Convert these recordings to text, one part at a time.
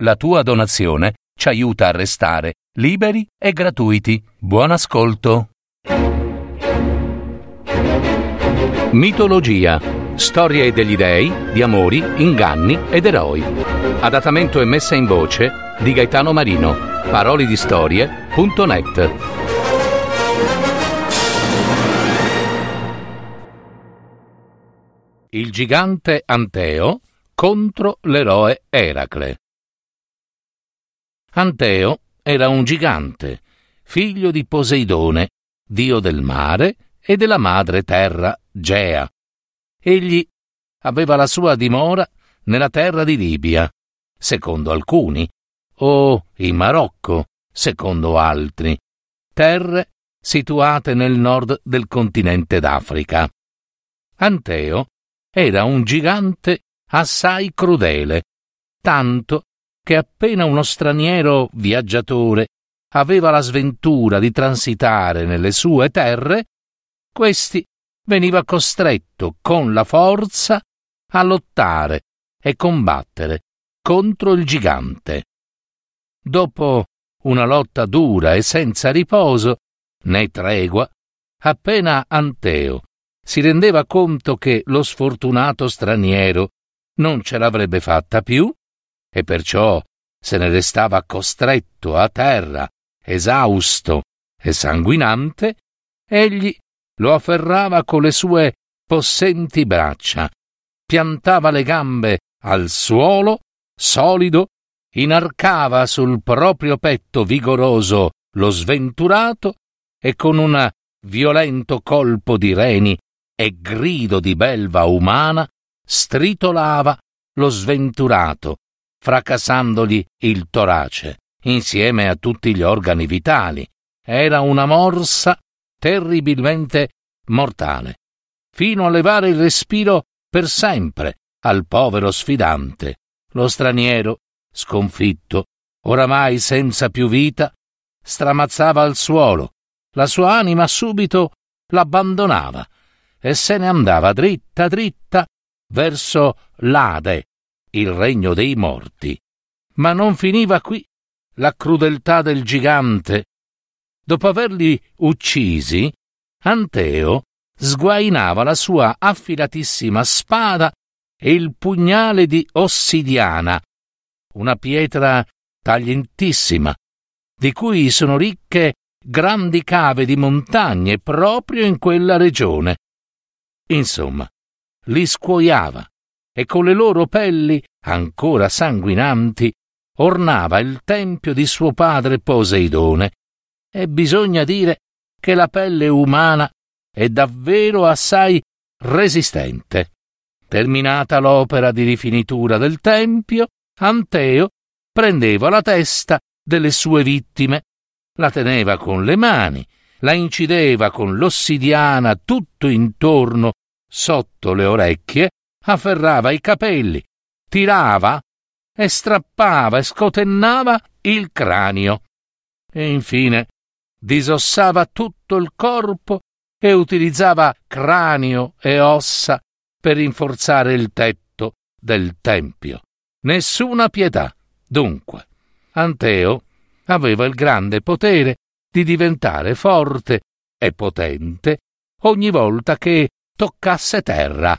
La tua donazione ci aiuta a restare liberi e gratuiti. Buon ascolto. Mitologia. Storie degli dei, di amori, inganni ed eroi. Adattamento e messa in voce di Gaetano Marino. Parolidistorie.net. Il gigante Anteo contro l'eroe Eracle. Anteo era un gigante, figlio di Poseidone, dio del mare e della madre terra Gea. Egli aveva la sua dimora nella terra di Libia, secondo alcuni, o in Marocco, secondo altri, terre situate nel nord del continente d'Africa. Anteo era un gigante assai crudele, tanto che appena uno straniero viaggiatore aveva la sventura di transitare nelle sue terre, questi veniva costretto con la forza a lottare e combattere contro il gigante. Dopo una lotta dura e senza riposo, né tregua, appena Anteo si rendeva conto che lo sfortunato straniero non ce l'avrebbe fatta più, e perciò se ne restava costretto a terra, esausto e sanguinante, egli lo afferrava con le sue possenti braccia, piantava le gambe al suolo, solido, inarcava sul proprio petto vigoroso lo sventurato e con un violento colpo di reni e grido di belva umana stritolava lo sventurato, fracassandogli il torace, insieme a tutti gli organi vitali. Era una morsa terribilmente mortale, fino a levare il respiro per sempre al povero sfidante. Lo straniero, sconfitto, oramai senza più vita, stramazzava al suolo, la sua anima subito l'abbandonava e se ne andava dritta dritta verso l'Ade, il regno dei morti. Ma non finiva qui la crudeltà del gigante. Dopo averli uccisi, Anteo sguainava la sua affilatissima spada e il pugnale di ossidiana, una pietra taglientissima, di cui sono ricche grandi cave di montagne proprio in quella regione. Insomma, li scuoiava e con le loro pelli, ancora sanguinanti, ornava il tempio di suo padre Poseidone. E bisogna dire che la pelle umana è davvero assai resistente. Terminata l'opera di rifinitura del tempio, Anteo prendeva la testa delle sue vittime, la teneva con le mani, la incideva con l'ossidiana tutto intorno sotto le orecchie, afferrava i capelli, tirava e strappava e scotennava il cranio. E infine disossava tutto il corpo e utilizzava cranio e ossa per rinforzare il tetto del tempio. Nessuna pietà. Dunque, Anteo aveva il grande potere di diventare forte e potente ogni volta che toccasse terra.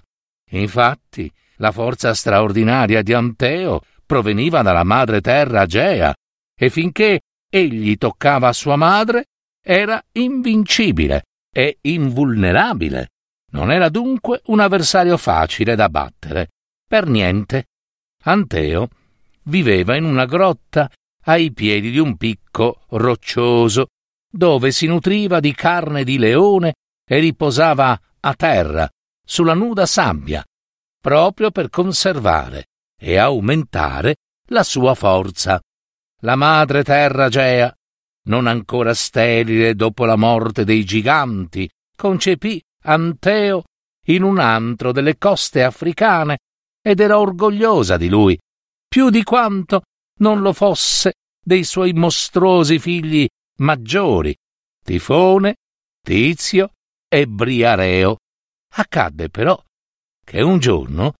Infatti, la forza straordinaria di Anteo proveniva dalla madre terra Agea, e finché egli toccava sua madre, era invincibile e invulnerabile. Non era dunque un avversario facile da battere. Per niente. Anteo viveva in una grotta ai piedi di un picco roccioso, dove si nutriva di carne di leone e riposava a terra, sulla nuda sabbia, proprio per conservare e aumentare la sua forza. La madre terra Gea, non ancora sterile dopo la morte dei giganti, concepì Anteo in un antro delle coste africane ed era orgogliosa di lui, più di quanto non lo fosse dei suoi mostruosi figli maggiori, Tifone, Tizio e Briareo. Accadde però che un giorno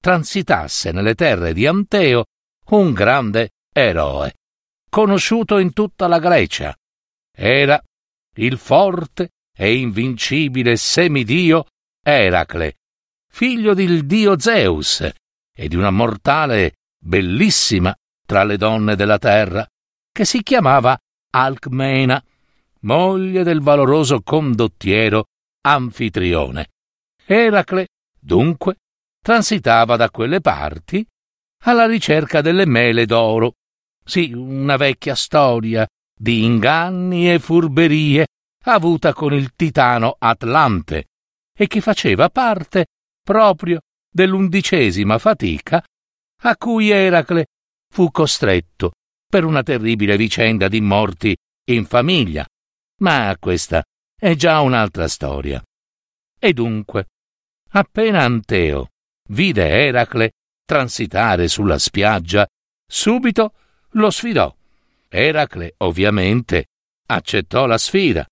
transitasse nelle terre di Anteo un grande eroe, conosciuto in tutta la Grecia. Era il forte e invincibile semidio Eracle, figlio del dio Zeus e di una mortale bellissima tra le donne della terra, che si chiamava Alcmena, moglie del valoroso condottiero Anfitrione. Eracle, dunque, transitava da quelle parti alla ricerca delle mele d'oro. Sì, una vecchia storia di inganni e furberie avuta con il titano Atlante e che faceva parte proprio dell'undicesima fatica a cui Eracle fu costretto per una terribile vicenda di morti in famiglia. Ma questa è già un'altra storia. E dunque, appena Anteo vide Eracle transitare sulla spiaggia, subito lo sfidò. Eracle, ovviamente, accettò la sfida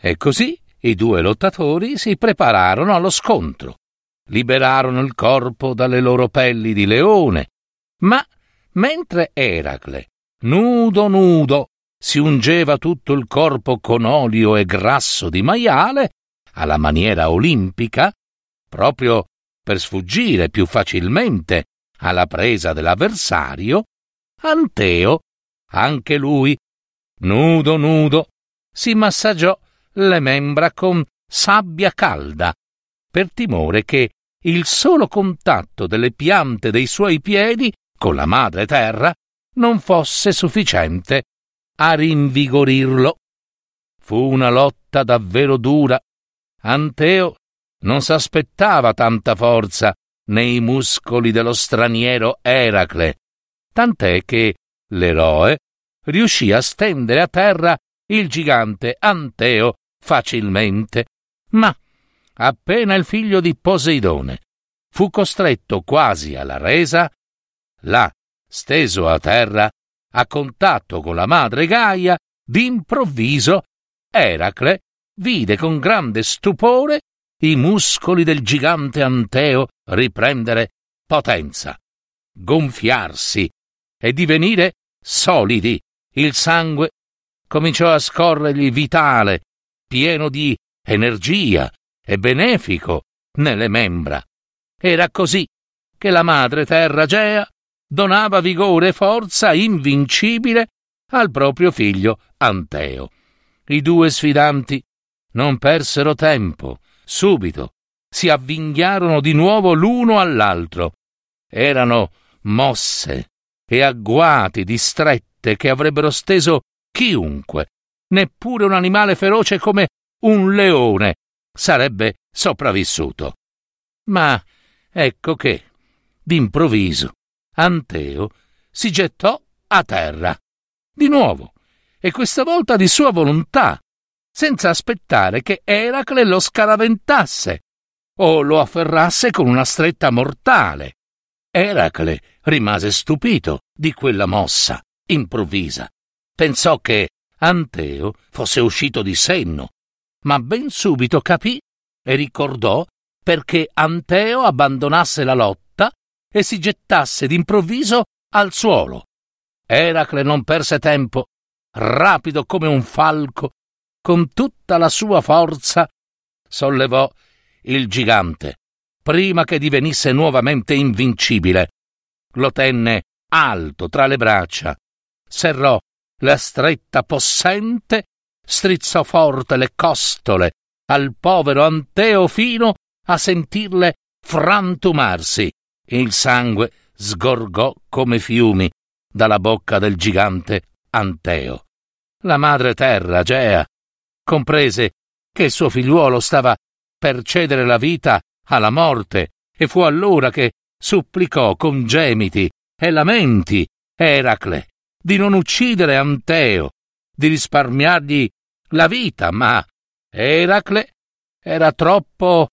e così i due lottatori si prepararono allo scontro. Liberarono il corpo dalle loro pelli di leone, ma mentre Eracle, nudo nudo, si ungeva tutto il corpo con olio e grasso di maiale, alla maniera olimpica, proprio per sfuggire più facilmente alla presa dell'avversario, Anteo, anche lui, nudo nudo, si massaggiò le membra con sabbia calda, per timore che il solo contatto delle piante dei suoi piedi con la madre terra non fosse sufficiente a rinvigorirlo. Fu una lotta davvero dura. Anteo non s'aspettava tanta forza nei muscoli dello straniero Eracle, tant'è che l'eroe riuscì a stendere a terra il gigante Anteo facilmente. Ma appena il figlio di Poseidone fu costretto quasi alla resa, là, steso a terra, a contatto con la madre Gaia, d'improvviso Eracle vide con grande stupore i muscoli del gigante Anteo riprendere potenza, gonfiarsi e divenire solidi. Il sangue cominciò a scorrergli vitale, pieno di energia e benefico nelle membra. Era così che la madre terra Gea donava vigore e forza invincibile al proprio figlio Anteo. I due sfidanti non persero tempo, subito si avvinghiarono di nuovo l'uno all'altro. Erano mosse e agguati di strette che avrebbero steso chiunque, neppure un animale feroce come un leone sarebbe sopravvissuto. Ma ecco che, d'improvviso, Anteo si gettò a terra. Di nuovo, e questa volta di sua volontà, senza aspettare che Eracle lo scaraventasse o lo afferrasse con una stretta mortale. Eracle rimase stupito di quella mossa improvvisa. Pensò che Anteo fosse uscito di senno, ma ben subito capì e ricordò perché Anteo abbandonasse la lotta e si gettasse d'improvviso al suolo. Eracle non perse tempo, rapido come un falco, con tutta la sua forza, sollevò il gigante, prima che divenisse nuovamente invincibile. Lo tenne alto tra le braccia, serrò la stretta possente, strizzò forte le costole al povero Anteo fino a sentirle frantumarsi. Il sangue sgorgò come fiumi dalla bocca del gigante Anteo. La madre terra, Gea, comprese che il suo figliuolo stava per cedere la vita alla morte e fu allora che supplicò con gemiti e lamenti Eracle di non uccidere Anteo, di risparmiargli la vita, ma Eracle era troppo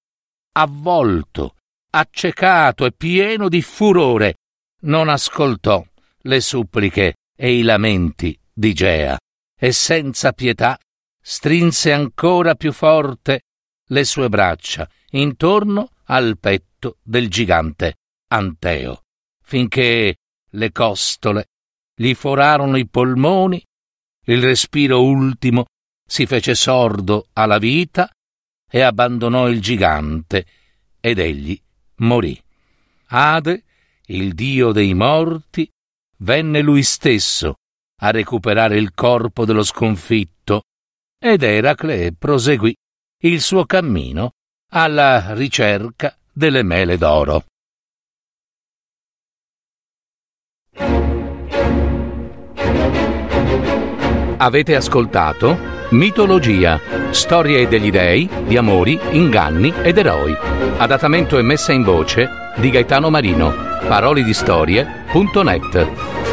avvolto, accecato e pieno di furore. Non ascoltò le suppliche e i lamenti di Gea e senza pietà strinse ancora più forte le sue braccia intorno al petto del gigante Anteo, finché le costole gli forarono i polmoni, il respiro ultimo si fece sordo alla vita e abbandonò il gigante ed egli morì. Ade, il dio dei morti, venne lui stesso a recuperare il corpo dello sconfitto ed Eracle proseguì il suo cammino alla ricerca delle mele d'oro. Avete ascoltato Mitologia, storie degli dei, di amori, inganni ed eroi. Adattamento e messa in voce di Gaetano Marino. Parolidistorie.net